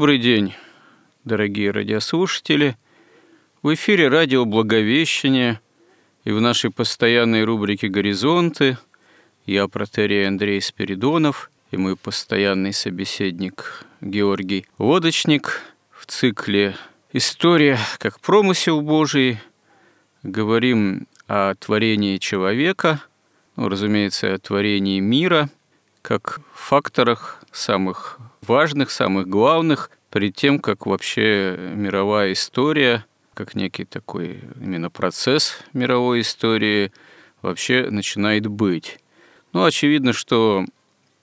Добрый день, дорогие радиослушатели. В эфире радио «Благовещение» и в нашей постоянной рубрике «Горизонты» я, протерей Андрей Спиридонов, и мой постоянный собеседник Георгий Лодочник в цикле «История как промысел Божий» говорим о творении человека, ну, разумеется, о творении мира, как факторах самых важных, самых главных, перед тем, как вообще мировая история, как некий такой именно процесс мировой истории вообще начинает быть. Ну, очевидно, что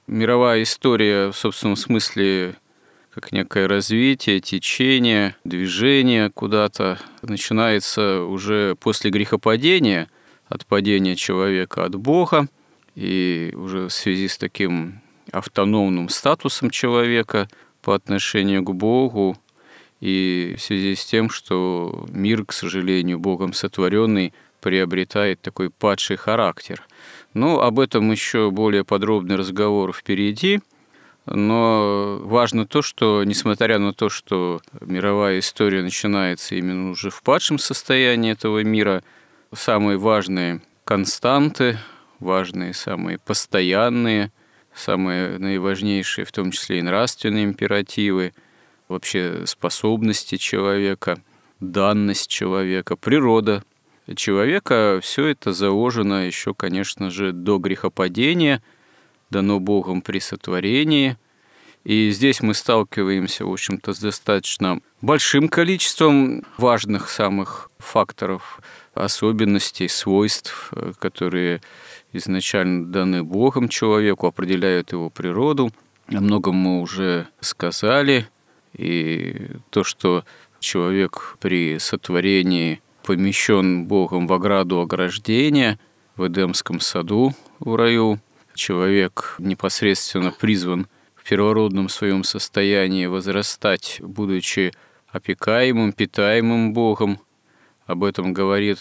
мировая история в собственном смысле как некое развитие, течение, движение куда-то начинается уже после грехопадения, от падения человека от Бога, и уже в связи с таким автономным статусом человека по отношению к Богу и в связи с тем, что мир, к сожалению, Богом сотворенный, приобретает такой падший характер. Но об этом еще более подробный разговор впереди. Но важно то, что, несмотря на то, что мировая история начинается именно уже в падшем состоянии этого мира, самые важные константы, важные, самые постоянные – самые наиважнейшие, в том числе и нравственные императивы, вообще способности человека, данность человека, природа человека, все это заложено еще, конечно же, до грехопадения, дано Богом при сотворении. И здесь мы сталкиваемся, в общем-то, с достаточно большим количеством важных самых факторов, особенностей, свойств, которые изначально даны Богом человеку, определяют его природу. О многом мы уже сказали. И то, что человек при сотворении помещен Богом в ограду ограждения в Эдемском саду в раю, человек непосредственно призван в первородном своем состоянии возрастать, будучи опекаемым, питаемым Богом. Об этом говорит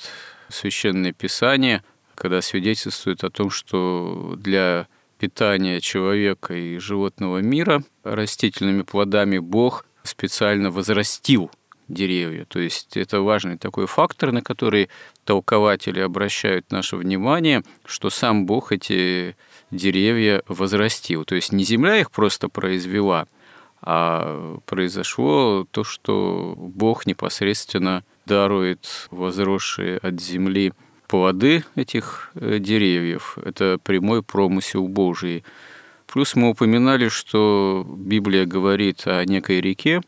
Священное Писание – когда свидетельствует о том, что для питания человека и животного мира растительными плодами Бог специально возрастил деревья. То есть это важный такой фактор, на который толкователи обращают наше внимание, что сам Бог эти деревья возрастил. То есть не земля их просто произвела, а произошло то, что Бог непосредственно дарует возросшие от земли плоды этих э, деревьев – это прямой промысел Божий. Плюс мы упоминали, что Библия говорит о некой реке,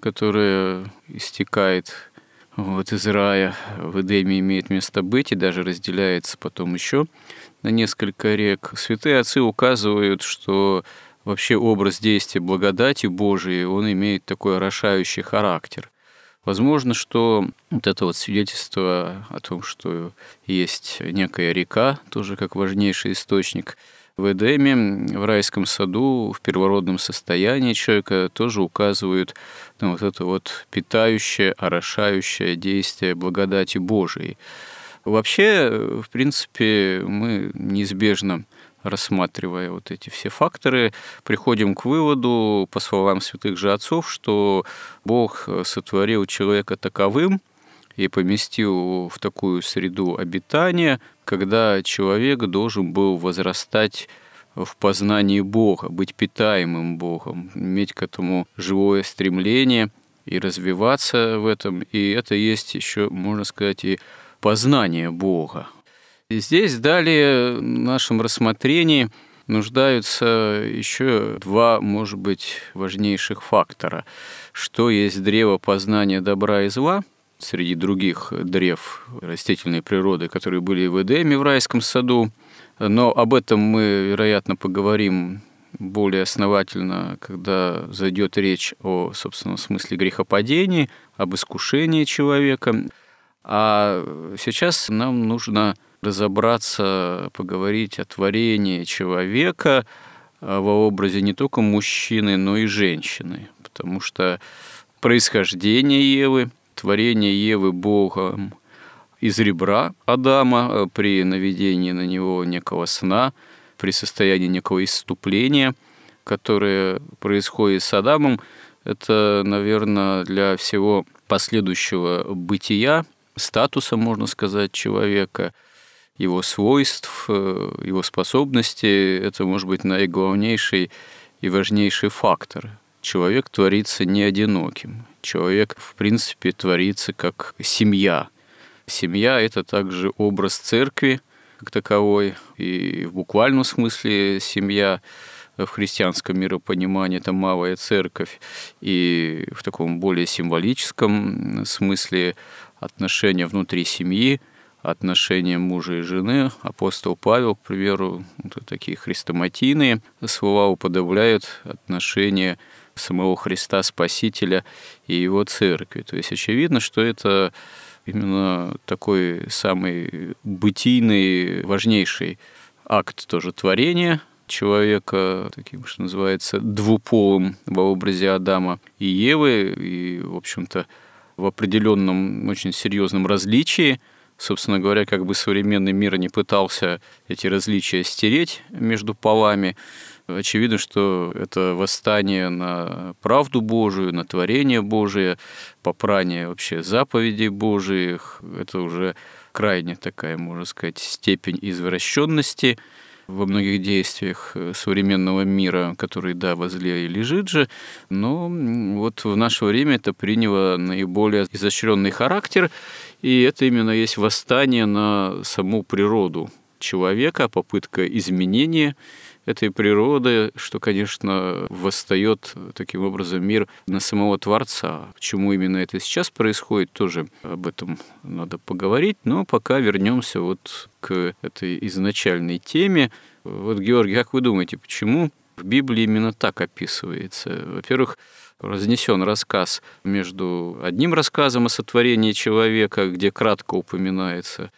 которая истекает вот из рая в Эдеме имеет место быть и даже разделяется потом еще на несколько рек. Святые отцы указывают, что вообще образ действия благодати Божией, он имеет такой орошающий характер. Возможно, что вот это вот свидетельство о том, что есть некая река, тоже как важнейший источник в Эдеме, в райском саду, в первородном состоянии человека тоже указывают на вот это вот питающее, орошающее действие благодати Божией. Вообще, в принципе, мы неизбежно рассматривая вот эти все факторы, приходим к выводу, по словам святых же отцов, что Бог сотворил человека таковым и поместил в такую среду обитания, когда человек должен был возрастать в познании Бога, быть питаемым Богом, иметь к этому живое стремление и развиваться в этом. И это есть еще, можно сказать, и познание Бога. Здесь далее в нашем рассмотрении нуждаются еще два, может быть, важнейших фактора. Что есть древо познания добра и зла – среди других древ растительной природы, которые были в Эдеме в райском саду. Но об этом мы, вероятно, поговорим более основательно, когда зайдет речь о, собственном смысле грехопадении, об искушении человека. А сейчас нам нужно разобраться, поговорить о творении человека во образе не только мужчины, но и женщины. Потому что происхождение Евы, творение Евы Богом из ребра Адама э, при наведении на него некого сна, при состоянии некого исступления, которое происходит с Адамом, это, наверное, для всего последующего бытия, статуса, можно сказать, человека, его свойств, э, его способностей, это может быть наиглавнейший и важнейший фактор. Человек творится не одиноким человек, в принципе, творится как семья. Семья – это также образ церкви как таковой, и в буквальном смысле семья в христианском миропонимании это малая церковь, и в таком более символическом смысле отношения внутри семьи, отношения мужа и жены. Апостол Павел, к примеру, вот такие хрестоматийные слова уподобляют отношения самого Христа Спасителя и его церкви. То есть очевидно, что это именно такой самый бытийный, важнейший акт тоже творения человека, таким, что называется, двуполым во образе Адама и Евы, и, в общем-то, в определенном очень серьезном различии. Собственно говоря, как бы современный мир не пытался эти различия стереть между полами, Очевидно, что это восстание на правду Божию, на творение Божие, попрание вообще заповедей Божиих. Это уже крайне такая, можно сказать, степень извращенности во многих действиях современного мира, который, да, возле и лежит же, но вот в наше время это приняло наиболее изощренный характер, и это именно есть восстание на саму природу человека, попытка изменения этой природы, что, конечно, восстает таким образом мир на самого Творца. Почему именно это сейчас происходит, тоже об этом надо поговорить, но пока вернемся вот к этой изначальной теме. Вот, Георгий, как вы думаете, почему в Библии именно так описывается? Во-первых, разнесен рассказ между одним рассказом о сотворении человека, где кратко упоминается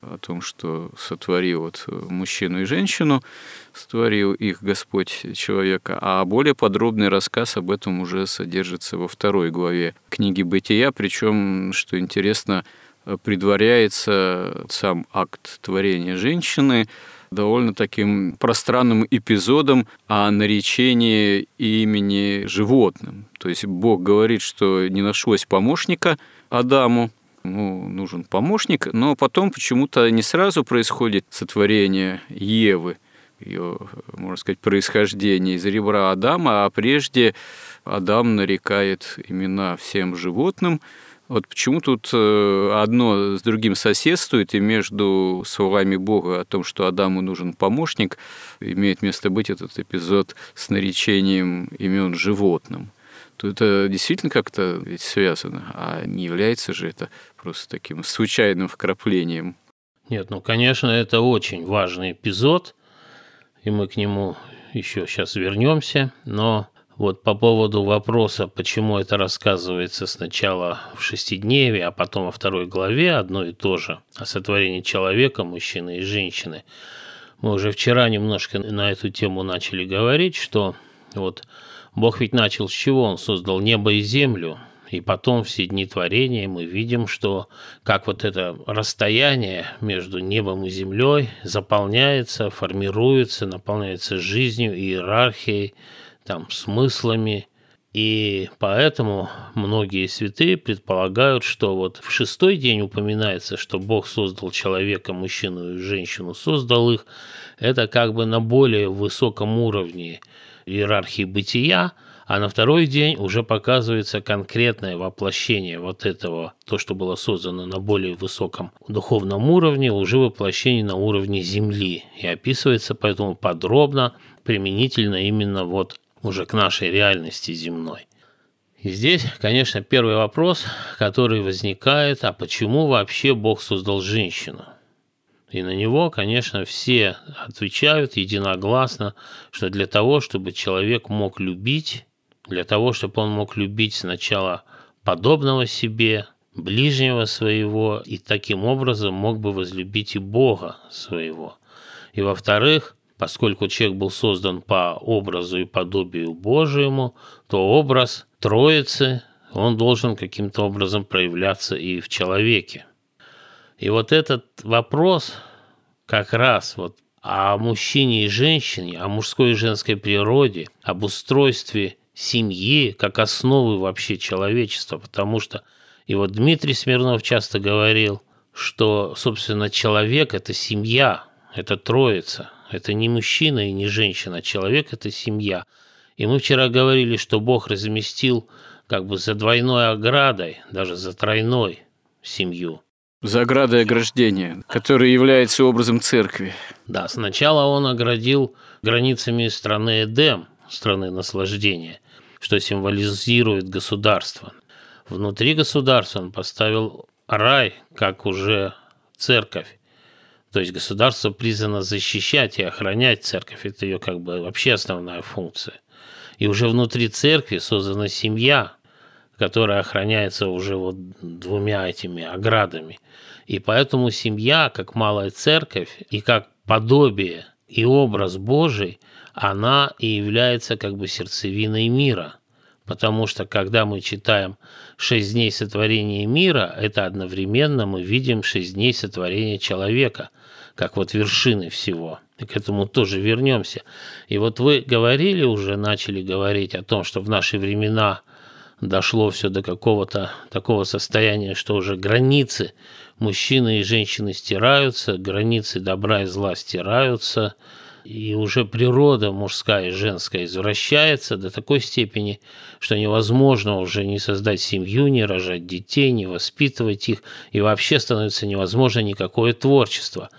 о том, что сотворил вот мужчину и женщину, сотворил их Господь человека, а более подробный рассказ об этом уже содержится во второй главе книги «Бытия», причем, что интересно, предваряется сам акт творения женщины довольно таким пространным эпизодом о наречении имени животным. То есть Бог говорит, что не нашлось помощника Адаму, ему нужен помощник, но потом почему-то не сразу происходит сотворение Евы, ее, можно сказать, происхождение из ребра Адама, а прежде Адам нарекает имена всем животным. Вот почему тут э, одно с другим соседствует, и между словами Бога о том, что Адаму нужен помощник, имеет место быть этот эпизод с наречением имен животным то это действительно как-то связано, а не является же это просто таким случайным вкраплением. Нет, ну, конечно, это очень важный эпизод, и мы к нему еще сейчас вернемся, но вот по поводу вопроса, почему это рассказывается сначала в шестидневе, а потом во второй главе одно и то же, о сотворении человека, мужчины и женщины. Мы уже вчера немножко на эту тему начали говорить, что вот Бог ведь начал с чего? Он создал небо и землю. И потом все дни творения мы видим, что как вот это расстояние между небом и землей заполняется, формируется, наполняется жизнью, иерархией, там, смыслами. И поэтому многие святые предполагают, что вот в шестой день упоминается, что Бог создал человека, мужчину и женщину, создал их. Это как бы на более высоком уровне – иерархии бытия, а на второй день уже показывается конкретное воплощение вот этого, то, что было создано на более высоком духовном уровне, уже воплощение на уровне Земли. И описывается поэтому подробно, применительно именно вот уже к нашей реальности земной. И здесь, конечно, первый вопрос, который возникает, а почему вообще Бог создал женщину? И на него, конечно, все отвечают единогласно, что для того, чтобы человек мог любить, для того, чтобы он мог любить сначала подобного себе, ближнего своего, и таким образом мог бы возлюбить и Бога своего. И во-вторых, поскольку человек был создан по образу и подобию Божьему, то образ Троицы, он должен каким-то образом проявляться и в человеке. И вот этот вопрос как раз вот о мужчине и женщине, о мужской и женской природе, об устройстве семьи как основы вообще человечества, потому что и вот Дмитрий Смирнов часто говорил, что, собственно, человек – это семья, это троица, это не мужчина и не женщина, а человек – это семья. И мы вчера говорили, что Бог разместил как бы за двойной оградой, даже за тройной семью. За оградой ограждения, которая является образом церкви. Да, сначала он оградил границами страны Эдем, страны наслаждения – что символизирует государство. Внутри государства он поставил рай, как уже церковь. То есть государство призвано защищать и охранять церковь. Это ее как бы вообще основная функция. И уже внутри церкви создана семья, которая охраняется уже вот двумя этими оградами. И поэтому семья, как малая церковь и как подобие и образ Божий – она и является как бы сердцевиной мира. Потому что когда мы читаем «Шесть дней сотворения мира», это одновременно мы видим «Шесть дней сотворения человека», как вот вершины всего. И к этому тоже вернемся. И вот вы говорили уже, начали говорить о том, что в наши времена дошло все до какого-то такого состояния, что уже границы мужчины и женщины стираются, границы добра и зла стираются – и уже природа мужская и женская извращается до такой степени, что невозможно уже не создать семью, не рожать детей, не воспитывать их, и вообще становится невозможно никакое творчество.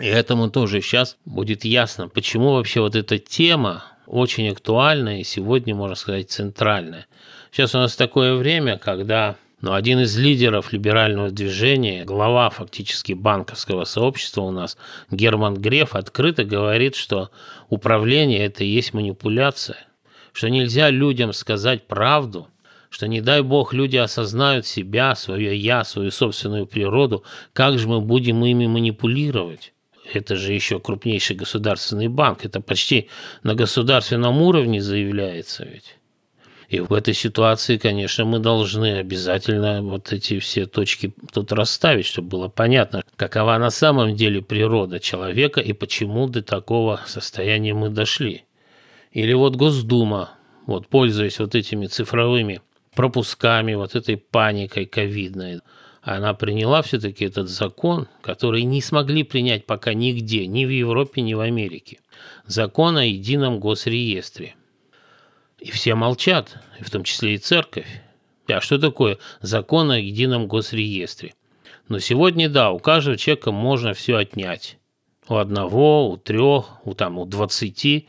И этому тоже сейчас будет ясно, почему вообще вот эта тема очень актуальна и сегодня, можно сказать, центральная. Сейчас у нас такое время, когда но один из лидеров либерального движения, глава фактически банковского сообщества у нас, Герман Греф, открыто говорит, что управление – это и есть манипуляция, что нельзя людям сказать правду, что не дай бог люди осознают себя, свое «я», свою собственную природу, как же мы будем ими манипулировать? Это же еще крупнейший государственный банк, это почти на государственном уровне заявляется ведь. И в этой ситуации, конечно, мы должны обязательно вот эти все точки тут расставить, чтобы было понятно, какова на самом деле природа человека и почему до такого состояния мы дошли. Или вот Госдума, вот пользуясь вот этими цифровыми пропусками, вот этой паникой ковидной, она приняла все-таки этот закон, который не смогли принять пока нигде, ни в Европе, ни в Америке. Закон о едином госреестре. И все молчат, в том числе и церковь. А что такое закон о едином госреестре? Но сегодня, да, у каждого человека можно все отнять. У одного, у трех, у, там, у двадцати.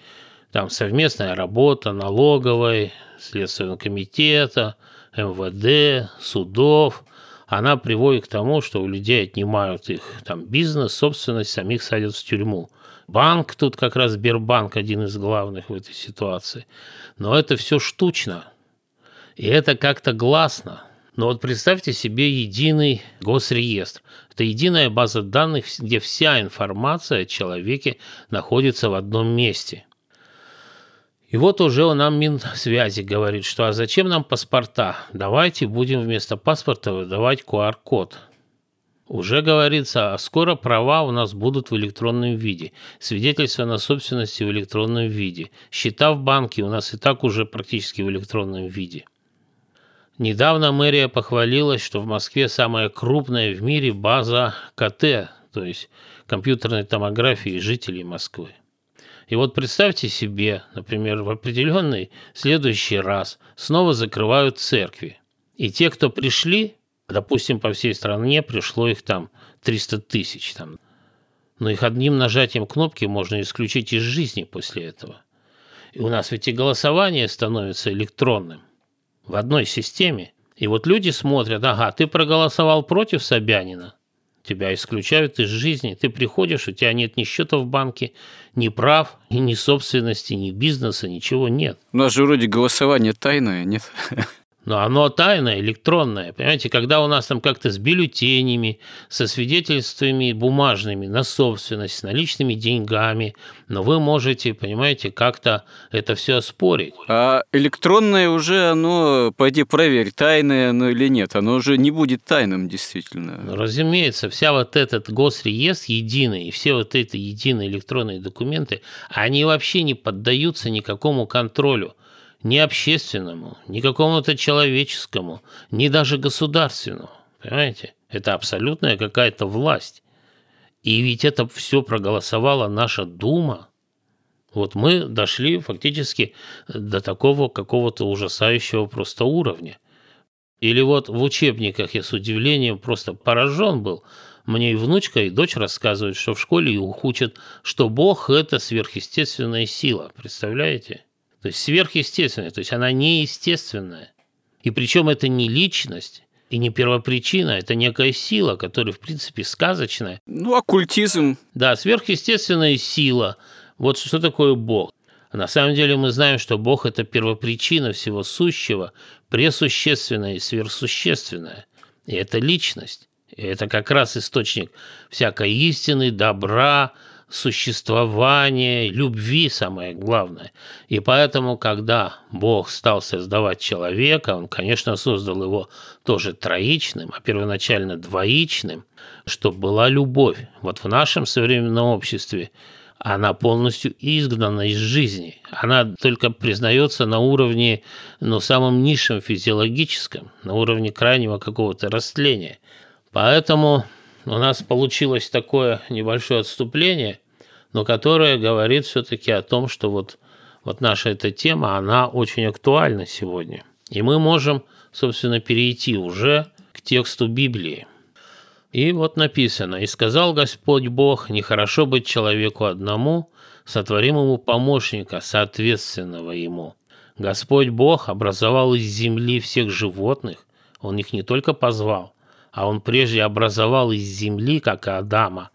Там совместная работа налоговой, Следственного комитета, МВД, судов. Она приводит к тому, что у людей отнимают их там, бизнес, собственность, самих садят в тюрьму. Банк тут как раз Сбербанк один из главных в этой ситуации. Но это все штучно. И это как-то гласно. Но вот представьте себе единый госреестр. Это единая база данных, где вся информация о человеке находится в одном месте. И вот уже нам Минсвязи говорит, что а зачем нам паспорта? Давайте будем вместо паспорта выдавать QR-код. Уже говорится, а скоро права у нас будут в электронном виде, свидетельства на собственности в электронном виде, счета в банке у нас и так уже практически в электронном виде. Недавно мэрия похвалилась, что в Москве самая крупная в мире база КТ, то есть компьютерной томографии жителей Москвы. И вот представьте себе, например, в определенный следующий раз снова закрывают церкви. И те, кто пришли, допустим, по всей стране пришло их там 300 тысяч. Там. Но их одним нажатием кнопки можно исключить из жизни после этого. И у нас ведь и голосование становится электронным в одной системе. И вот люди смотрят, ага, ты проголосовал против Собянина, тебя исключают из жизни. Ты приходишь, у тебя нет ни счета в банке, ни прав, ни собственности, ни бизнеса, ничего нет. У нас же вроде голосование тайное, нет? Но оно тайное, электронное. Понимаете, когда у нас там как-то с бюллетенями, со свидетельствами бумажными на собственность, с наличными деньгами, но вы можете, понимаете, как-то это все оспорить. А электронное уже, оно, пойди проверь, тайное оно или нет. Оно уже не будет тайным, действительно. Ну, разумеется, вся вот этот госреестр единый, и все вот эти единые электронные документы, они вообще не поддаются никакому контролю ни общественному, ни какому-то человеческому, ни даже государственному. Понимаете? Это абсолютная какая-то власть. И ведь это все проголосовала наша Дума. Вот мы дошли фактически до такого какого-то ужасающего просто уровня. Или вот в учебниках я с удивлением просто поражен был. Мне и внучка, и дочь рассказывают, что в школе их учат, что Бог – это сверхъестественная сила. Представляете? То есть сверхъестественная, то есть она неестественная. И причем это не личность, и не первопричина, это некая сила, которая, в принципе, сказочная. Ну, оккультизм. Да, сверхъестественная сила. Вот что такое Бог. На самом деле мы знаем, что Бог – это первопричина всего сущего, пресущественное и сверхсущественное. И это личность. И это как раз источник всякой истины, добра, существования, любви самое главное. И поэтому, когда Бог стал создавать человека, Он, конечно, создал его тоже троичным, а первоначально двоичным, чтобы была любовь. Вот в нашем современном обществе она полностью изгнана из жизни. Она только признается на уровне, ну, самом низшем физиологическом, на уровне крайнего какого-то растления. Поэтому у нас получилось такое небольшое отступление, но которое говорит все-таки о том, что вот, вот наша эта тема, она очень актуальна сегодня. И мы можем, собственно, перейти уже к тексту Библии. И вот написано, «И сказал Господь Бог, нехорошо быть человеку одному, сотворим ему помощника, соответственного ему. Господь Бог образовал из земли всех животных, Он их не только позвал, а он прежде образовал из земли, как и Адама.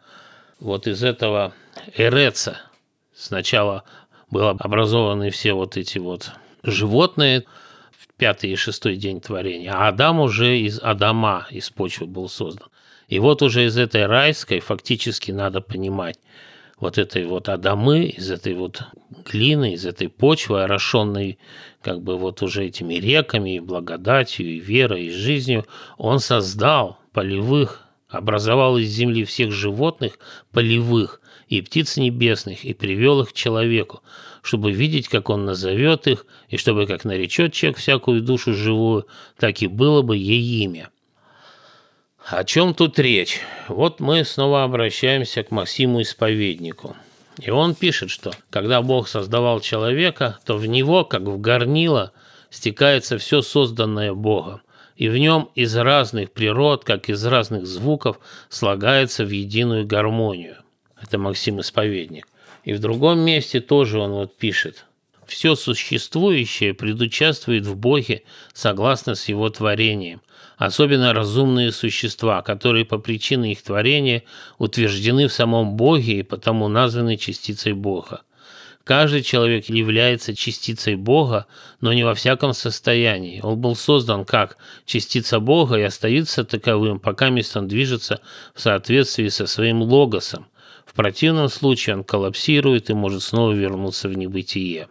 Вот из этого Эреца сначала были образованы все вот эти вот животные в пятый и шестой день творения, а Адам уже из Адама, из почвы был создан. И вот уже из этой райской фактически надо понимать, вот этой вот Адамы, из этой вот глины, из этой почвы, орошенной как бы вот уже этими реками, и благодатью, и верой, и жизнью, он создал полевых, образовал из земли всех животных полевых и птиц небесных, и привел их к человеку, чтобы видеть, как он назовет их, и чтобы, как наречет человек всякую душу живую, так и было бы ей имя. О чем тут речь? Вот мы снова обращаемся к Максиму Исповеднику. И он пишет, что когда Бог создавал человека, то в него, как в горнило, стекается все созданное Богом, и в нем из разных природ, как из разных звуков, слагается в единую гармонию. Это Максим Исповедник. И в другом месте тоже он вот пишет. Все существующее предучаствует в Боге согласно с его творением – особенно разумные существа, которые по причине их творения утверждены в самом Боге и потому названы частицей Бога. Каждый человек является частицей Бога, но не во всяком состоянии. Он был создан как частица Бога и остается таковым, пока мест он движется в соответствии со своим логосом. В противном случае он коллапсирует и может снова вернуться в небытие.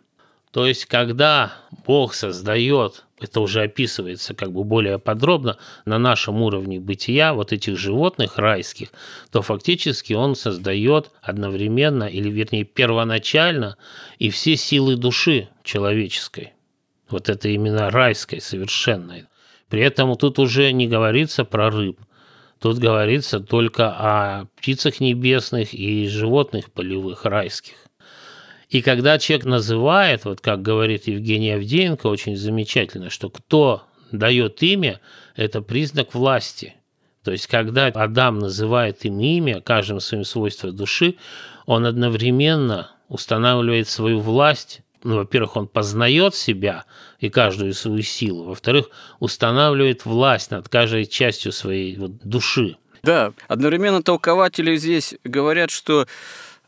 То есть, когда Бог создает это уже описывается как бы более подробно на нашем уровне бытия вот этих животных райских, то фактически он создает одновременно, или вернее первоначально, и все силы души человеческой. Вот это именно райской совершенной. При этом тут уже не говорится про рыб, тут говорится только о птицах небесных и животных полевых райских. И когда человек называет, вот как говорит Евгений Авдеенко, очень замечательно, что кто дает имя, это признак власти. То есть, когда Адам называет им имя, каждым своим свойством души, он одновременно устанавливает свою власть. Ну, во-первых, он познает себя и каждую свою силу. Во-вторых, устанавливает власть над каждой частью своей вот, души. Да, одновременно толкователи здесь говорят, что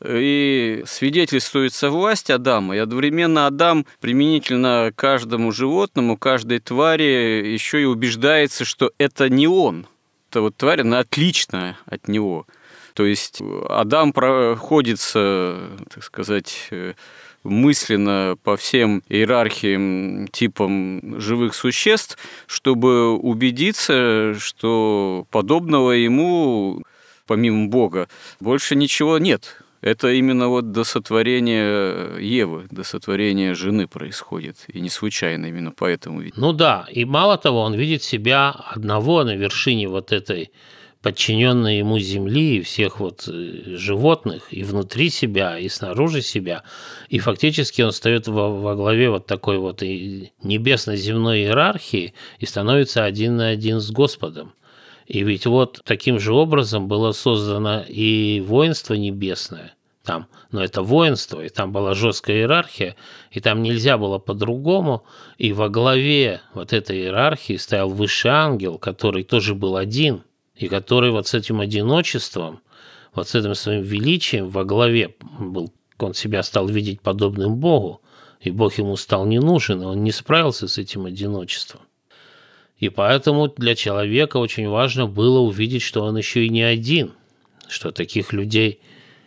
и свидетельствуется власть Адама, и одновременно Адам применительно каждому животному, каждой твари еще и убеждается, что это не он. Это вот тварь, она отличная от него. То есть Адам проходится, так сказать, мысленно по всем иерархиям, типам живых существ, чтобы убедиться, что подобного ему, помимо Бога, больше ничего нет. Это именно вот до сотворения Евы, до сотворения жены происходит. И не случайно именно поэтому. Ну да, и мало того, он видит себя одного на вершине вот этой подчиненной ему земли и всех вот э, животных и внутри себя, и снаружи себя. И фактически он встает во, во главе вот такой вот небесно-земной иерархии и становится один на один с Господом. И ведь вот таким же образом было создано и воинство небесное там, но это воинство, и там была жесткая иерархия, и там нельзя было по-другому, и во главе вот этой иерархии стоял высший ангел, который тоже был один, и который вот с этим одиночеством, вот с этим своим величием во главе был, он себя стал видеть подобным Богу, и Бог ему стал не нужен, и он не справился с этим одиночеством. И поэтому для человека очень важно было увидеть, что он еще и не один, что таких людей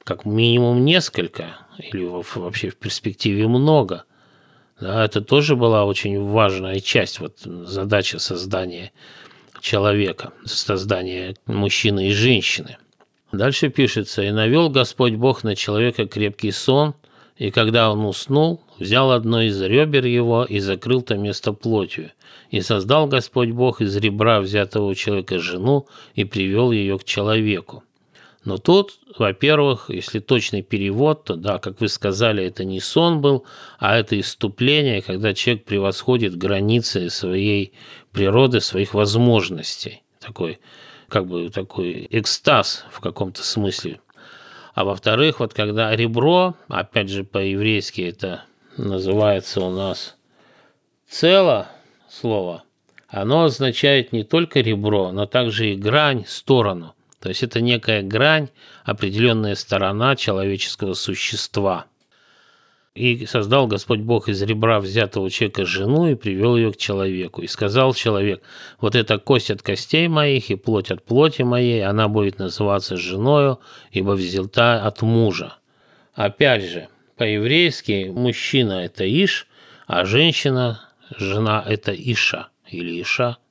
как минимум несколько, или вообще в перспективе много. Да, это тоже была очень важная часть вот, задачи создания человека, создания мужчины и женщины. Дальше пишется, «И навел Господь Бог на человека крепкий сон, и когда он уснул, взял одно из ребер его и закрыл то место плотью. И создал Господь Бог из ребра взятого у человека жену и привел ее к человеку. Но тут, во-первых, если точный перевод, то да, как вы сказали, это не сон был, а это иступление, когда человек превосходит границы своей природы, своих возможностей. Такой, как бы такой экстаз в каком-то смысле. А во-вторых, вот когда ребро, опять же по-еврейски это называется у нас цело слово, оно означает не только ребро, но также и грань, сторону. То есть это некая грань, определенная сторона человеческого существа. И создал Господь Бог из ребра взятого человека жену и привел ее к человеку. И сказал человек, вот эта кость от костей моих и плоть от плоти моей, она будет называться женою, ибо взята от мужа. Опять же, по-еврейски мужчина – это Иш, а женщина, жена – это Иша или Иша –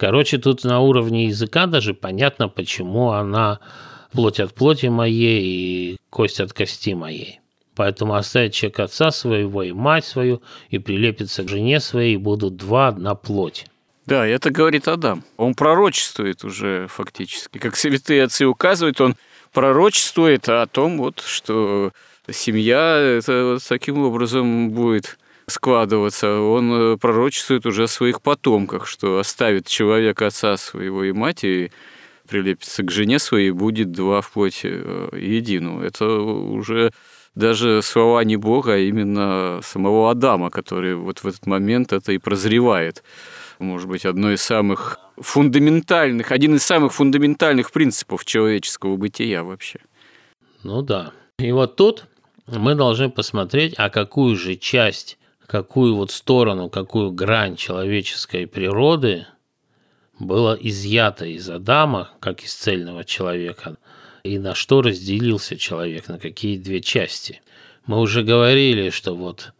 Короче, тут на уровне языка даже понятно, почему она плоть от плоти моей и кость от кости моей. Поэтому оставит человек отца своего и мать свою, и прилепится к жене своей, и будут два одна плоть. Да, это говорит Адам. Он пророчествует уже фактически. Как святые отцы указывают, он пророчествует о том, вот, что семья это вот таким образом будет складываться, он э, пророчествует уже о своих потомках, что оставит человек отца своего и мать и прилепится к жене своей, будет два в плоти э, едину. Это уже даже слова не Бога, а именно самого Адама, который вот в этот момент это и прозревает. Может быть, одно из самых фундаментальных, один из самых фундаментальных принципов человеческого бытия вообще. Ну да. И вот тут мы должны посмотреть, а какую же часть какую вот сторону, какую грань человеческой природы было изъято из Адама, как из цельного человека, и на что разделился человек, на какие две части. Мы уже говорили, что вот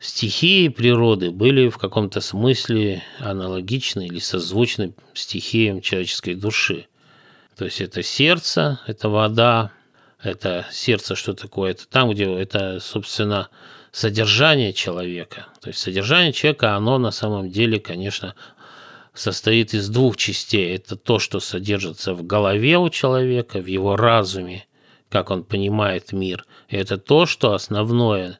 стихии природы были в каком-то смысле аналогичны или созвучны стихиям человеческой души. То есть это сердце, это вода, это сердце что такое? Это там, где это, собственно, содержание человека. То есть содержание человека, оно на самом деле, конечно, состоит из двух частей. Это то, что содержится в голове у человека, в его разуме, как он понимает мир. И это то, что основное,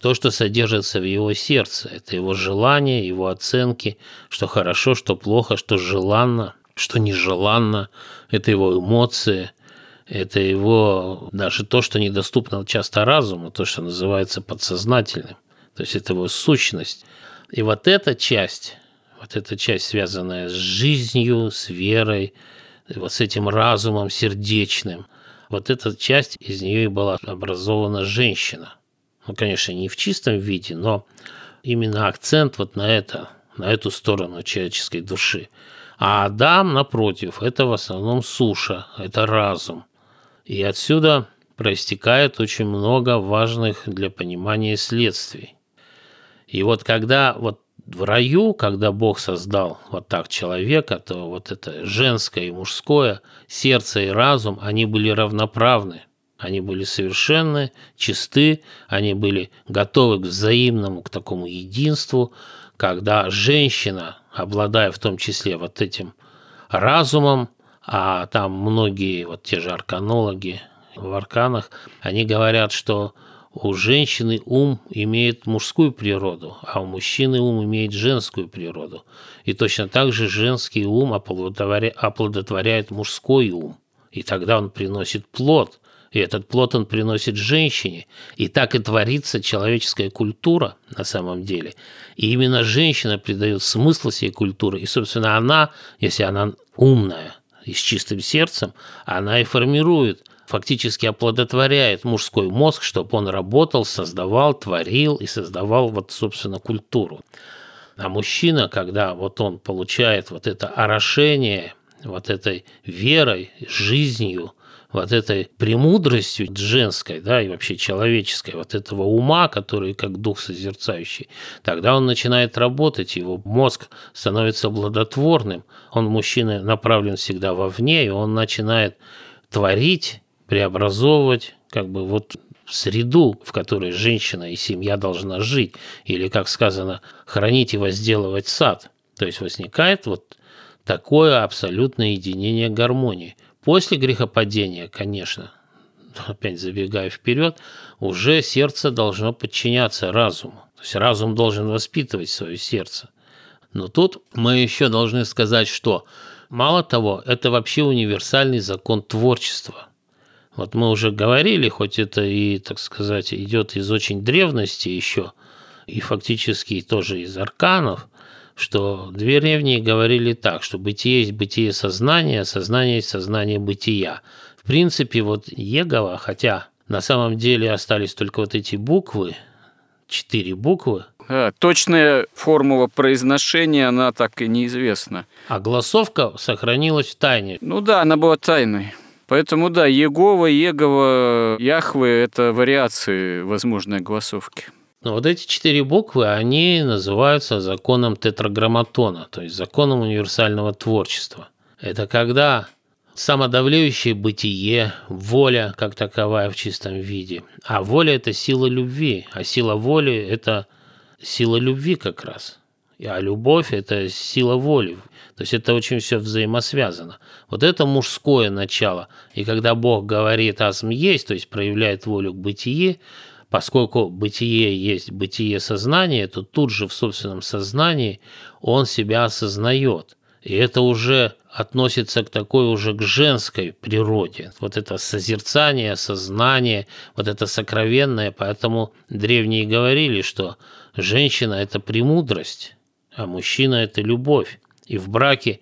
то, что содержится в его сердце. Это его желания, его оценки, что хорошо, что плохо, что желанно, что нежеланно. Это его эмоции, это его даже то, что недоступно часто разуму, то, что называется подсознательным. То есть это его сущность. И вот эта часть, вот эта часть, связанная с жизнью, с верой, вот с этим разумом сердечным, вот эта часть из нее и была образована женщина. Ну, конечно, не в чистом виде, но именно акцент вот на это, на эту сторону человеческой души. А Адам, напротив, это в основном суша, это разум. И отсюда проистекает очень много важных для понимания следствий. И вот когда вот в раю, когда Бог создал вот так человека, то вот это женское и мужское, сердце и разум, они были равноправны. Они были совершенны, чисты, они были готовы к взаимному, к такому единству, когда женщина, обладая в том числе вот этим разумом, а там многие, вот те же арканологи в арканах, они говорят, что у женщины ум имеет мужскую природу, а у мужчины ум имеет женскую природу. И точно так же женский ум оплодотворяет мужской ум. И тогда он приносит плод, и этот плод он приносит женщине. И так и творится человеческая культура на самом деле. И именно женщина придает смысл всей культуры. И, собственно, она, если она умная и с чистым сердцем, она и формирует фактически оплодотворяет мужской мозг, чтобы он работал, создавал, творил и создавал вот, собственно, культуру. А мужчина, когда вот он получает вот это орошение вот этой верой, жизнью, вот этой премудростью женской, да, и вообще человеческой, вот этого ума, который как дух созерцающий, тогда он начинает работать, его мозг становится плодотворным, он, мужчина, направлен всегда вовне, и он начинает творить преобразовывать как бы вот среду, в которой женщина и семья должна жить, или, как сказано, хранить и возделывать сад. То есть возникает вот такое абсолютное единение гармонии. После грехопадения, конечно, опять забегая вперед, уже сердце должно подчиняться разуму. То есть разум должен воспитывать свое сердце. Но тут мы еще должны сказать, что мало того, это вообще универсальный закон творчества. Вот мы уже говорили, хоть это и, так сказать, идет из очень древности еще, и фактически тоже из арканов, что две древние говорили так, что бытие есть бытие сознания, сознание есть сознание бытия. В принципе, вот Егова, хотя на самом деле остались только вот эти буквы, четыре буквы. А, точная формула произношения, она так и неизвестна. А голосовка сохранилась в тайне. Ну да, она была тайной. Поэтому да, Егова, Егова, Яхвы – это вариации возможной голосовки. Но вот эти четыре буквы, они называются законом тетраграмматона, то есть законом универсального творчества. Это когда самодавляющее бытие, воля как таковая в чистом виде. А воля – это сила любви, а сила воли – это сила любви как раз. А любовь – это сила воли. То есть это очень все взаимосвязано. Вот это мужское начало. И когда Бог говорит «азм есть», то есть проявляет волю к бытие, поскольку бытие есть бытие сознания, то тут же в собственном сознании он себя осознает. И это уже относится к такой уже к женской природе. Вот это созерцание, сознание, вот это сокровенное. Поэтому древние говорили, что женщина – это премудрость, а мужчина – это любовь. И в браке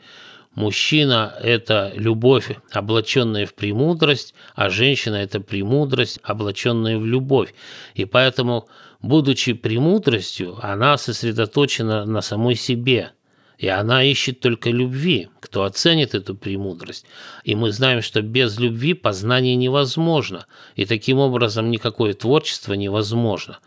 мужчина – это любовь, облаченная в премудрость, а женщина – это премудрость, облаченная в любовь. И поэтому, будучи премудростью, она сосредоточена на самой себе – и она ищет только любви, кто оценит эту премудрость. И мы знаем, что без любви познание невозможно, и таким образом никакое творчество невозможно.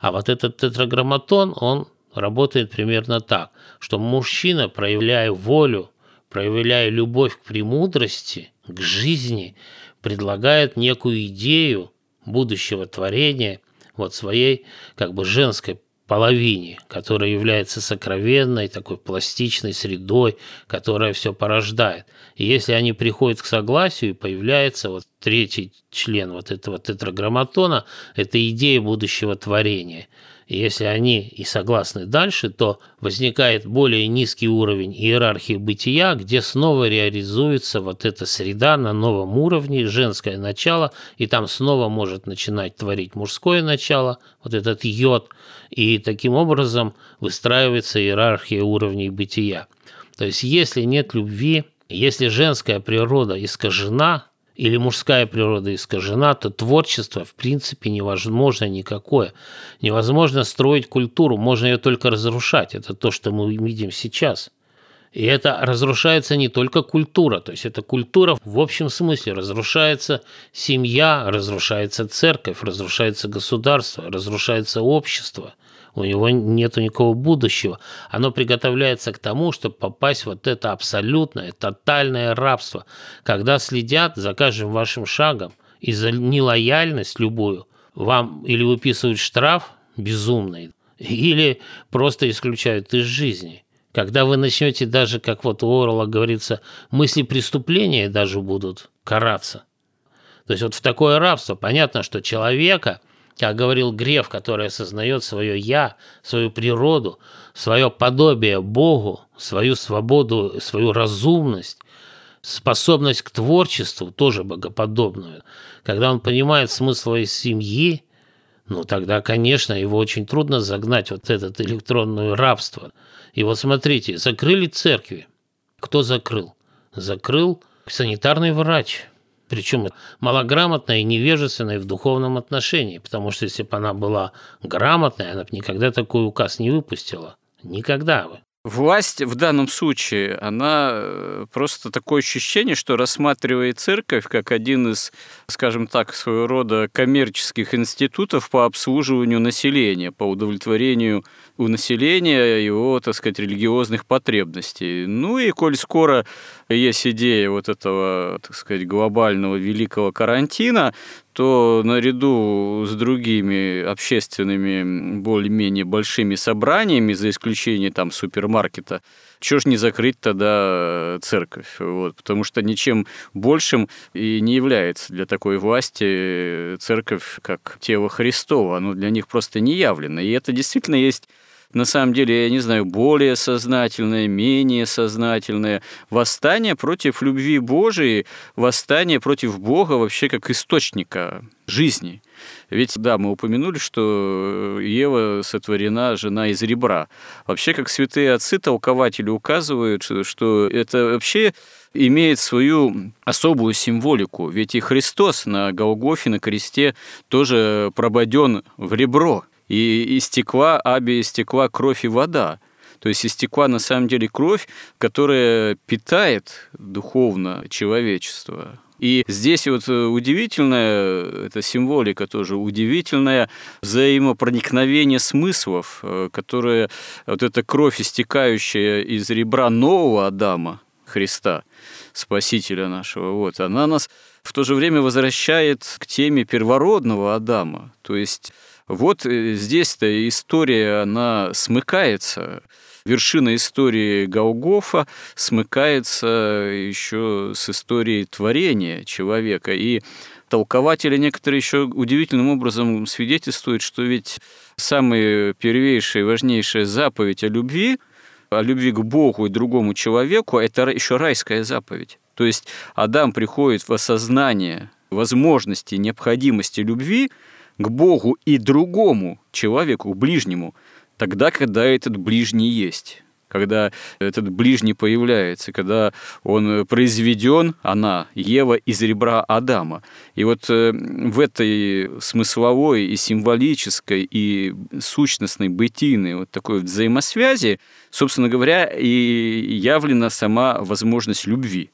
А вот этот тетраграмматон, он работает примерно так, что мужчина, проявляя волю, проявляя любовь к премудрости, к жизни, предлагает некую идею будущего творения вот своей как бы женской половине, которая является сокровенной, такой пластичной средой, которая все порождает. И если они приходят к согласию, появляется вот третий член вот этого тетраграмматона, это идея будущего творения – если они и согласны дальше, то возникает более низкий уровень иерархии бытия, где снова реализуется вот эта среда на новом уровне, женское начало, и там снова может начинать творить мужское начало, вот этот йод, и таким образом выстраивается иерархия уровней бытия. То есть если нет любви, если женская природа искажена, или мужская природа искажена, то творчество в принципе невозможно никакое. Невозможно строить культуру, можно ее только разрушать. Это то, что мы видим сейчас. И это разрушается не только культура, то есть это культура в общем смысле. Разрушается семья, разрушается церковь, разрушается государство, разрушается общество – у него нет никакого будущего. Оно приготовляется к тому, чтобы попасть в вот это абсолютное, тотальное рабство, когда следят за каждым вашим шагом и за нелояльность любую вам или выписывают штраф безумный, или просто исключают из жизни. Когда вы начнете даже, как вот у Орла говорится, мысли преступления даже будут караться. То есть вот в такое рабство понятно, что человека – как говорил Греф, который осознает свое «я», свою природу, свое подобие Богу, свою свободу, свою разумность, способность к творчеству, тоже богоподобную. Когда он понимает смысл своей семьи, ну тогда, конечно, его очень трудно загнать вот это электронное рабство. И вот смотрите, закрыли церкви. Кто закрыл? Закрыл санитарный врач – причем малограмотная и невежественная в духовном отношении, потому что если бы она была грамотной, она бы никогда такой указ не выпустила. Никогда бы. Власть в данном случае, она э, просто такое ощущение, что рассматривает церковь как один из, скажем так, своего рода коммерческих институтов по обслуживанию населения, по удовлетворению у населения его, так сказать, религиозных потребностей. Ну и коль скоро есть идея вот этого, так сказать, глобального великого карантина, то наряду с другими общественными более-менее большими собраниями, за исключением там супермаркета, чего ж не закрыть тогда церковь? Вот, потому что ничем большим и не является для такой власти церковь как тело Христова. Оно для них просто не явлено. И это действительно есть на самом деле, я не знаю, более сознательное, менее сознательное восстание против любви Божией, восстание против Бога вообще как источника жизни. Ведь, да, мы упомянули, что Ева сотворена жена из ребра. Вообще, как святые отцы, толкователи указывают, что это вообще имеет свою особую символику. Ведь и Христос на Голгофе, на кресте тоже прободен в ребро – и истекла, аби истекла кровь и вода. То есть истекла на самом деле кровь, которая питает духовно человечество. И здесь вот удивительная, эта символика тоже удивительная, взаимопроникновение смыслов, э, которое вот эта кровь, истекающая из ребра нового Адама, Христа, Спасителя нашего, вот, она нас в то же время возвращает к теме первородного Адама, то есть вот э, здесь-то история, она смыкается. Вершина истории Гаугофа смыкается еще с историей творения человека. И толкователи некоторые еще удивительным образом свидетельствуют, что ведь самая первейшая и важнейшая заповедь о любви, о любви к Богу и другому человеку, это еще райская заповедь. То есть Адам приходит в осознание возможности, необходимости любви – к Богу и другому человеку, ближнему, тогда, когда этот ближний есть когда этот ближний появляется, когда он произведен, она, Ева, из ребра Адама. И вот э, в этой смысловой и символической и сущностной бытийной вот такой взаимосвязи, собственно говоря, и явлена сама возможность любви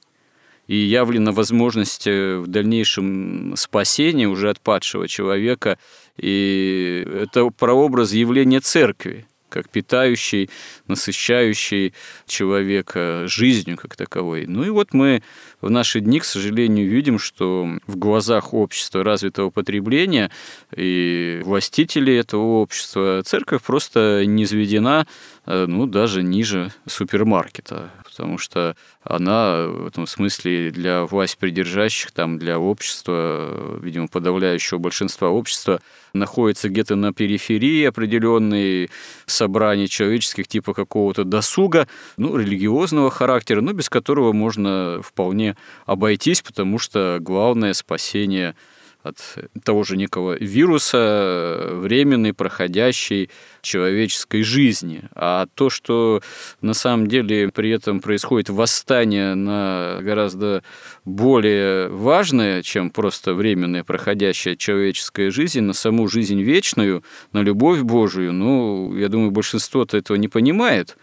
и явлена возможность э, в дальнейшем спасения уже от падшего человека. И это прообраз явления церкви, как питающий, насыщающий человека жизнью как таковой. Ну и вот мы в наши дни, к сожалению, видим, что в глазах общества развитого потребления и властителей этого общества церковь просто не изведена э, ну, даже ниже супермаркета, потому что она в этом смысле для власть придержащих, там, для общества, видимо, подавляющего большинства общества, находится где-то на периферии определенные собрания человеческих типа какого-то досуга, ну, религиозного характера, но без которого можно вполне обойтись, потому что главное спасение – от того же некого вируса, временной, проходящей человеческой жизни. А то, что на самом деле при этом происходит восстание на гораздо более важное, чем просто временная проходящая человеческая жизнь, на саму жизнь вечную, на любовь Божию, ну, я думаю, большинство-то этого не понимает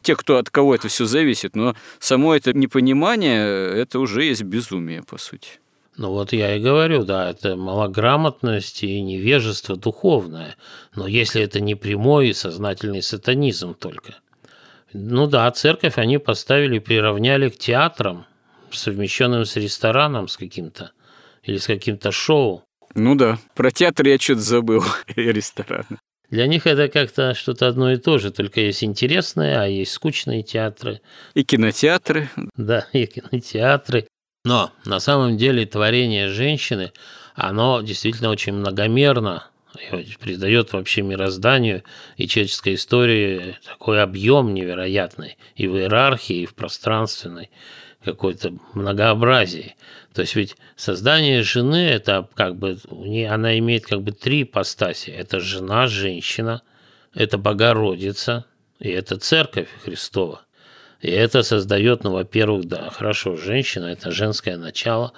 те, кто от кого это все зависит, но само это непонимание, это уже есть безумие, по сути. Ну вот я и говорю, да, это малограмотность и невежество духовное. Но если это не прямой и сознательный сатанизм только. Ну да, церковь они поставили, приравняли к театрам, совмещенным с рестораном с каким-то или с каким-то шоу. Ну да, про театр я что-то забыл, и ресторан. Для них это как-то что-то одно и то же, только есть интересные, а есть скучные театры. И кинотеатры. Да, и кинотеатры. Но на самом деле творение женщины, оно действительно очень многомерно, придает вообще мирозданию и человеческой истории такой объем невероятный и в иерархии, и в пространственной какой-то многообразии. То есть ведь создание жены это как бы она имеет как бы три ипостаси. Это жена, женщина, это Богородица и это Церковь Христова. И это создает, ну, во-первых, да, хорошо, женщина – это женское начало,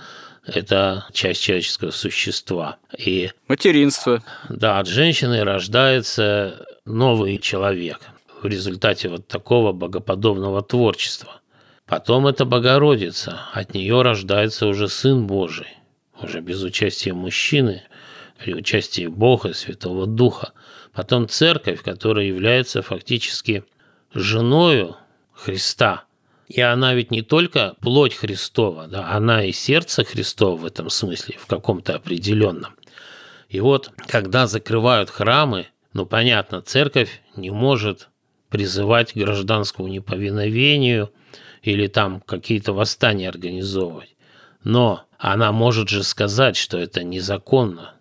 это часть человеческого существа. И, Материнство. Да, от женщины рождается новый человек в результате вот такого богоподобного творчества. Потом это Богородица, от нее рождается уже Сын Божий, уже без участия мужчины, при участии Бога, Святого Духа. Потом Церковь, которая является фактически женою Христа. И она ведь не только плоть Христова, да, она и сердце Христова в этом смысле, в каком-то определенном. И вот, когда закрывают храмы, ну, понятно, церковь не может призывать к гражданскому неповиновению или там какие-то восстания организовывать. Но она может же сказать, что это незаконно,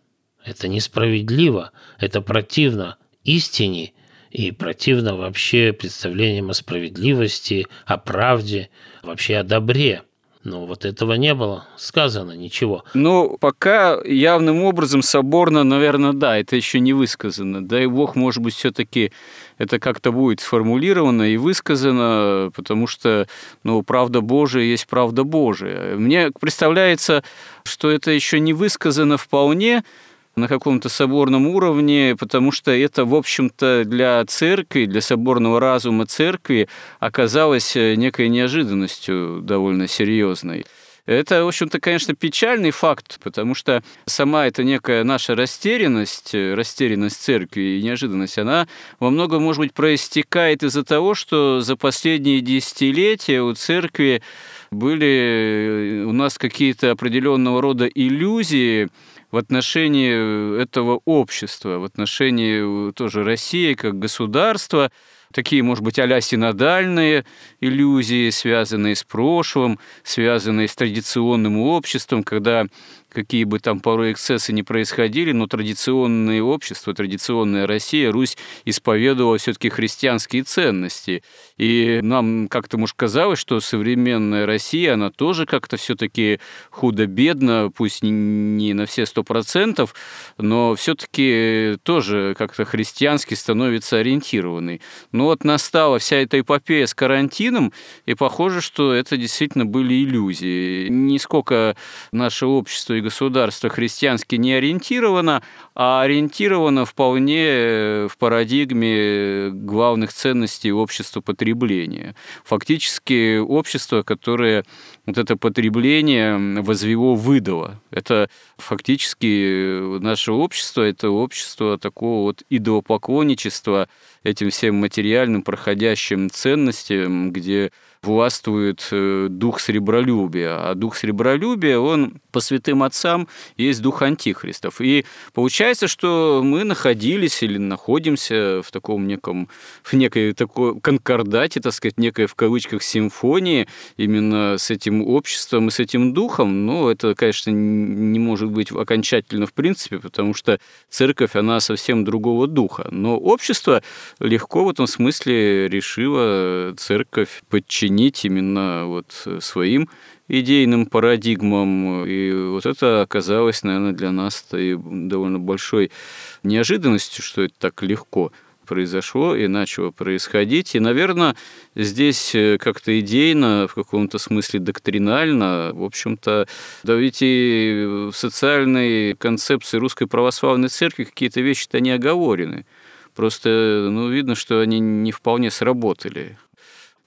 это несправедливо, это противно истине и противно вообще представлениям о справедливости, о правде, вообще о добре. Но вот этого не было сказано, ничего. Ну, пока явным образом соборно, наверное, да, это еще не высказано. Дай бог, может быть, все-таки это как-то будет сформулировано и высказано, потому что, ну, правда Божия есть правда Божия. Мне представляется, что это еще не высказано вполне, на каком-то соборном уровне, потому что это, в общем-то, для церкви, для соборного разума церкви оказалось э, некой неожиданностью довольно серьезной. Это, в общем-то, конечно, печальный факт, потому что сама эта некая наша растерянность, э, растерянность церкви и неожиданность, она во многом, может быть, проистекает из-за того, что за последние десятилетия у церкви были э, у нас какие-то определенного рода иллюзии, в отношении этого общества, в отношении тоже России как государства, такие, может быть, а синодальные иллюзии, связанные с прошлым, связанные с традиционным обществом, когда какие бы там порой эксцессы не происходили, но традиционное общество, традиционная Россия, Русь исповедовала все-таки христианские ценности. И нам как-то, может, казалось, что современная Россия, она тоже как-то все-таки худо-бедно, пусть не на все сто процентов, но все-таки тоже как-то христиански становится ориентированной. Но Но вот настала вся эта эпопея с карантином, и похоже, что это действительно были иллюзии. Нисколько наше общество и государство христиански не ориентировано, а ориентировано вполне в парадигме главных ценностей общества потребления. Фактически общество, которое вот это потребление возвело выдало. Это фактически наше общество, это общество такого вот идолопоклонничества этим всем материальным проходящим ценностям, где властвует э, дух сребролюбия. А дух сребролюбия, он по святым отцам есть дух антихристов. И получается, что мы находились или находимся в таком неком, в некой такой конкордате, так сказать, некой в кавычках симфонии именно с этим обществом и с этим духом. Но это, конечно, не может быть окончательно в принципе, потому что церковь, она совсем другого духа. Но общество легко в этом смысле решило церковь подчинить подчинить именно вот своим идейным парадигмам. И вот это оказалось, наверное, для нас довольно большой неожиданностью, что это так легко произошло и начало происходить. И, наверное, здесь э, как-то идейно, в каком-то смысле доктринально, в общем-то, да ведь и в социальной концепции Русской Православной Церкви какие-то вещи-то не оговорены. Просто, ну, видно, что они не вполне сработали.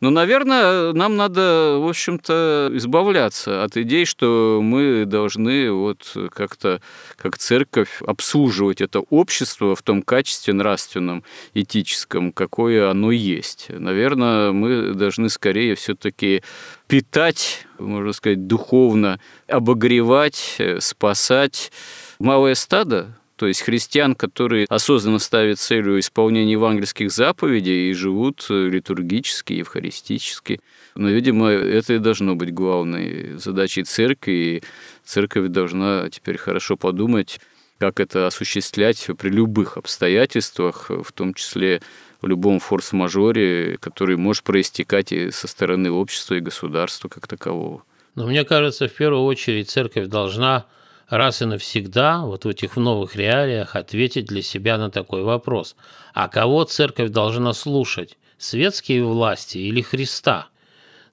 Но, наверное, нам надо, в общем-то, избавляться от идей, что мы должны вот как-то, как церковь, обслуживать это общество в том качестве нравственном, этическом, какое оно есть. Наверное, мы должны скорее все-таки питать, можно сказать, духовно, обогревать, спасать малое стадо, то есть христиан, которые осознанно ставят целью исполнения евангельских заповедей и живут э, литургически, евхаристически. Но, видимо, это и должно быть главной задачей церкви, и церковь должна теперь хорошо подумать, как это осуществлять при любых обстоятельствах, в том числе в любом форс-мажоре, который может проистекать и со стороны общества и государства как такового. Но мне кажется, в первую очередь церковь должна раз и навсегда вот в этих новых реалиях ответить для себя на такой вопрос. А кого церковь должна слушать? Светские власти или Христа?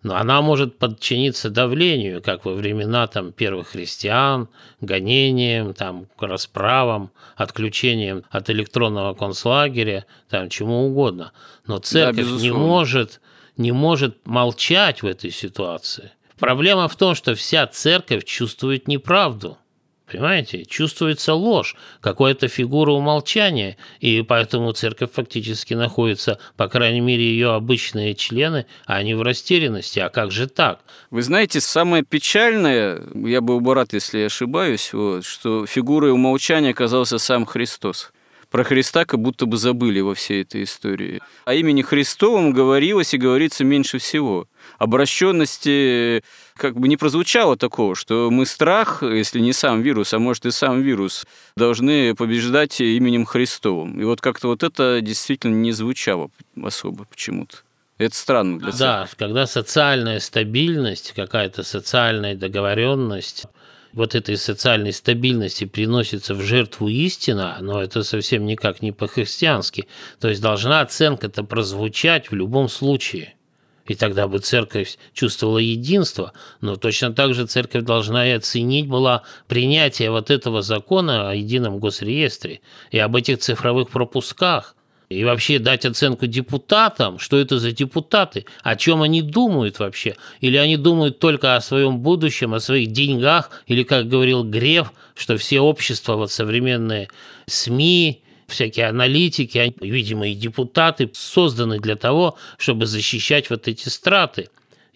Но она может подчиниться давлению, как во времена там, первых христиан, гонениям, там, расправам, отключением от электронного концлагеря, там, чему угодно. Но церковь да, не, может, не может молчать в этой ситуации. Проблема в том, что вся церковь чувствует неправду – Понимаете? Чувствуется ложь, какая-то фигура умолчания, и поэтому церковь фактически находится, по крайней мере, ее обычные члены, а они в растерянности. А как же так? Вы знаете, самое печальное, я был бы рад, если я ошибаюсь, вот, что фигурой умолчания оказался сам Христос про Христа как будто бы забыли во всей этой истории. О имени Христовом говорилось и говорится меньше всего. Обращенности как бы не прозвучало такого, что мы страх, если не сам вирус, а может и сам вирус, должны побеждать именем Христовым. И вот как-то вот это действительно не звучало особо почему-то. Это странно для церкви. Да, когда социальная стабильность, какая-то социальная договоренность вот этой социальной стабильности приносится в жертву истина, но это совсем никак не по-христиански. То есть должна оценка-то прозвучать в любом случае. И тогда бы церковь чувствовала единство, но точно так же церковь должна и оценить была принятие вот этого закона о едином госреестре и об этих цифровых пропусках – и вообще дать оценку депутатам, что это за депутаты, о чем они думают вообще. Или они думают только о своем будущем, о своих деньгах, или, как говорил Греф, что все общества, вот современные СМИ, всякие аналитики, видимо, и депутаты созданы для того, чтобы защищать вот эти страты.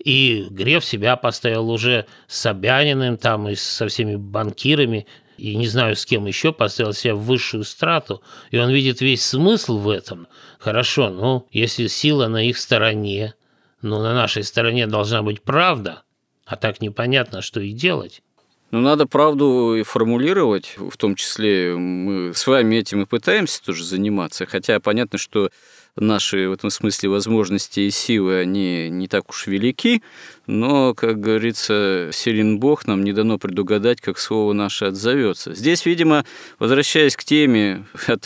И Греф себя поставил уже с Собяниным там и со всеми банкирами, и не знаю с кем еще, поставил себя в высшую страту, и он видит весь смысл в этом. Хорошо, ну, если сила на их стороне, но на нашей стороне должна быть правда, а так непонятно, что и делать. Ну, надо правду и формулировать, в том числе мы с вами этим и пытаемся тоже заниматься, хотя понятно, что наши в этом смысле возможности и силы, они не так уж велики, но, как говорится, силен Бог, нам не дано предугадать, как слово наше отзовется. Здесь, видимо, возвращаясь к теме о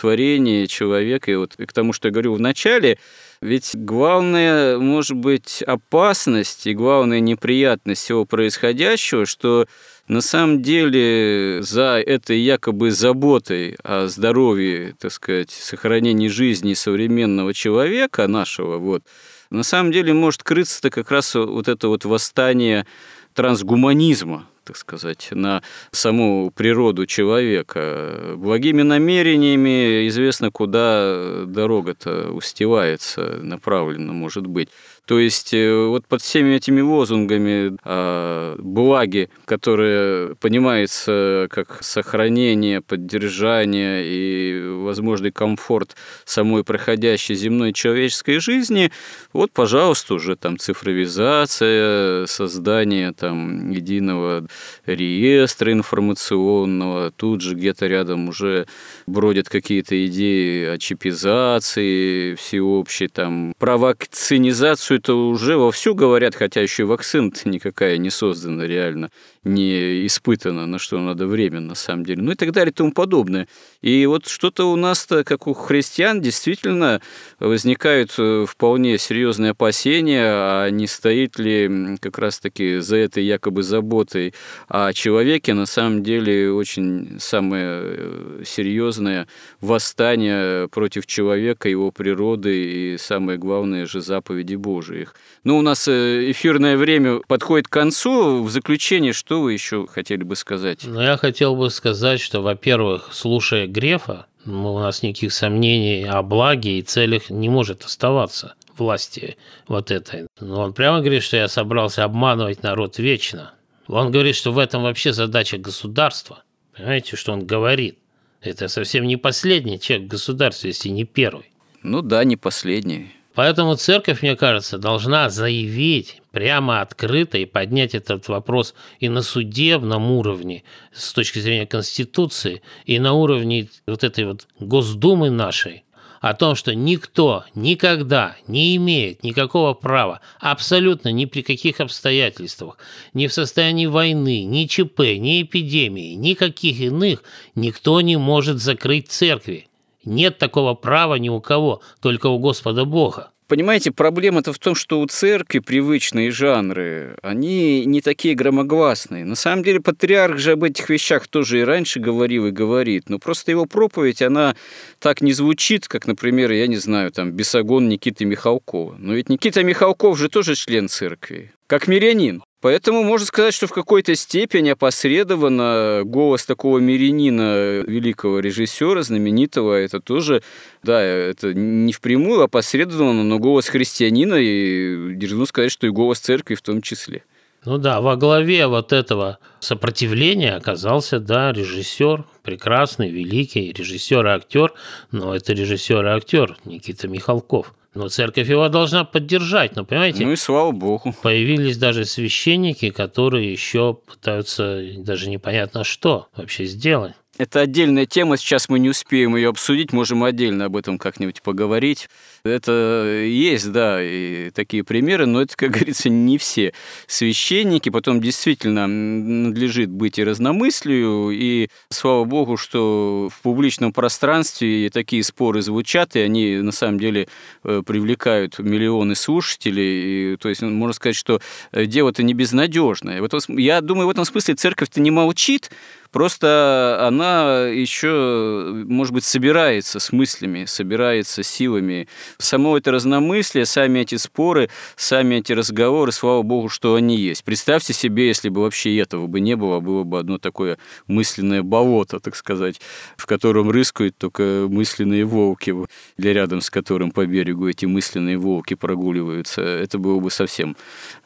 человека, и вот к тому, что я говорю в начале, ведь главная, может быть, опасность и главная неприятность всего происходящего, что на самом деле за этой якобы заботой о здоровье, так сказать, сохранении жизни современного человека нашего, вот, на самом деле может крыться-то как раз вот это вот восстание трансгуманизма, так сказать, на саму природу человека. Благими намерениями известно, куда дорога-то устевается, направлена, может быть. То есть э, вот под всеми этими лозунгами о благе, которое понимается как сохранение, поддержание и возможный комфорт самой проходящей земной человеческой жизни, вот, пожалуйста, уже там цифровизация, создание там единого реестра информационного, тут же где-то рядом уже бродят какие-то идеи о чипизации всеобщей, там, про вакцинизацию это уже вовсю говорят, хотя еще и вакцина никакая не создана реально не испытано, на что надо время на самом деле, ну и так далее и тому подобное. И вот что-то у нас-то, как у христиан, действительно возникают э, вполне серьезные опасения, а не стоит ли как раз-таки за этой якобы заботой о человеке на самом деле очень самое э, серьезное восстание против человека, его природы и самое главное же заповеди Божиих. Ну, у нас э, эфирное время подходит к концу. В заключение, что что вы еще хотели бы сказать? Ну, я хотел бы сказать, что, во-первых, слушая Грефа, ну, у нас никаких сомнений о благе и целях не может оставаться власти вот этой. Но он прямо говорит, что я собрался обманывать народ вечно. Он говорит, что в этом вообще задача государства. Понимаете, что он говорит? Это совсем не последний человек в государстве, если не первый. Ну да, не последний. Поэтому церковь, мне кажется, должна заявить прямо открыто и поднять этот вопрос и на судебном уровне с точки зрения Конституции, и на уровне вот этой вот Госдумы нашей, о том, что никто никогда не имеет никакого права, абсолютно ни при каких обстоятельствах, ни в состоянии войны, ни ЧП, ни эпидемии, никаких иных, никто не может закрыть церкви. Нет такого права ни у кого, только у Господа Бога. Понимаете, проблема-то в том, что у церкви привычные жанры, они не такие громогласные. На самом деле патриарх же об этих вещах тоже и раньше говорил и говорит, но просто его проповедь, она так не звучит, как, например, я не знаю, там, Бесогон Никиты Михалкова. Но ведь Никита Михалков же тоже член церкви, как мирянин. Поэтому можно сказать, что в какой-то степени опосредованно голос такого мирянина, великого режиссера, знаменитого, это тоже, да, это не впрямую, опосредованно, но голос христианина, и держу сказать, что и голос церкви в том числе. Ну да, во главе вот этого сопротивления оказался, да, режиссер, прекрасный, великий режиссер и актер, но это режиссер и актер Никита Михалков. Но церковь его должна поддержать, но понимаете? Ну и слава богу. Появились даже священники, которые еще пытаются даже непонятно что вообще сделать. Это отдельная тема, сейчас мы не успеем ее обсудить, можем отдельно об этом как-нибудь поговорить. Это есть, да, и такие примеры, но это, как говорится, не все священники. Потом действительно надлежит быть и разномыслию, и слава богу, что в публичном пространстве такие споры звучат, и они на самом деле э, привлекают миллионы слушателей. И, то есть можно сказать, что э, дело-то не безнадежное. Я думаю, в этом смысле церковь-то не молчит, Просто она еще, может быть, собирается с мыслями, собирается силами. Само это разномыслие, сами эти споры, сами эти разговоры, слава богу, что они есть. Представьте себе, если бы вообще этого бы не было, было бы одно такое мысленное болото, так сказать, в котором рыскают только мысленные волки, или рядом с которым по берегу эти мысленные волки прогуливаются. Это было бы совсем,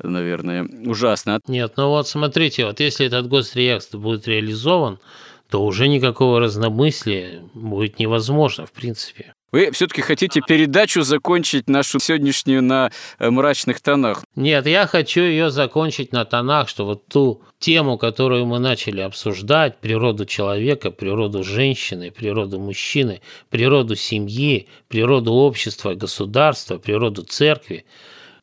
наверное, ужасно. Нет, ну вот смотрите, вот если этот госреестр будет реализован, реализован, то уже никакого разномыслия будет невозможно, в принципе. Вы все-таки хотите передачу закончить нашу сегодняшнюю на э, мрачных тонах? Нет, я хочу ее закончить на тонах, что вот ту тему, которую мы начали обсуждать, природу человека, природу женщины, природу мужчины, природу семьи, природу общества, государства, природу церкви,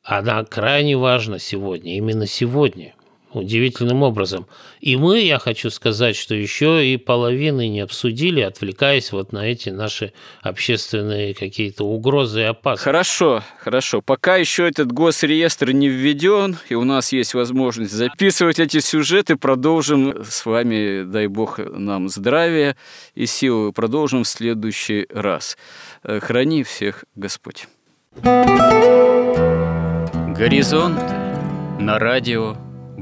она крайне важна сегодня, именно сегодня удивительным образом. И мы, я хочу сказать, что еще и половины не обсудили, отвлекаясь вот на эти наши общественные какие-то угрозы и опасности. Хорошо, хорошо. Пока еще этот госреестр не введен, и у нас есть возможность записывать эти сюжеты, продолжим с вами, дай бог нам здравия и силы, продолжим в следующий раз. Э, храни всех Господь. Горизонт на радио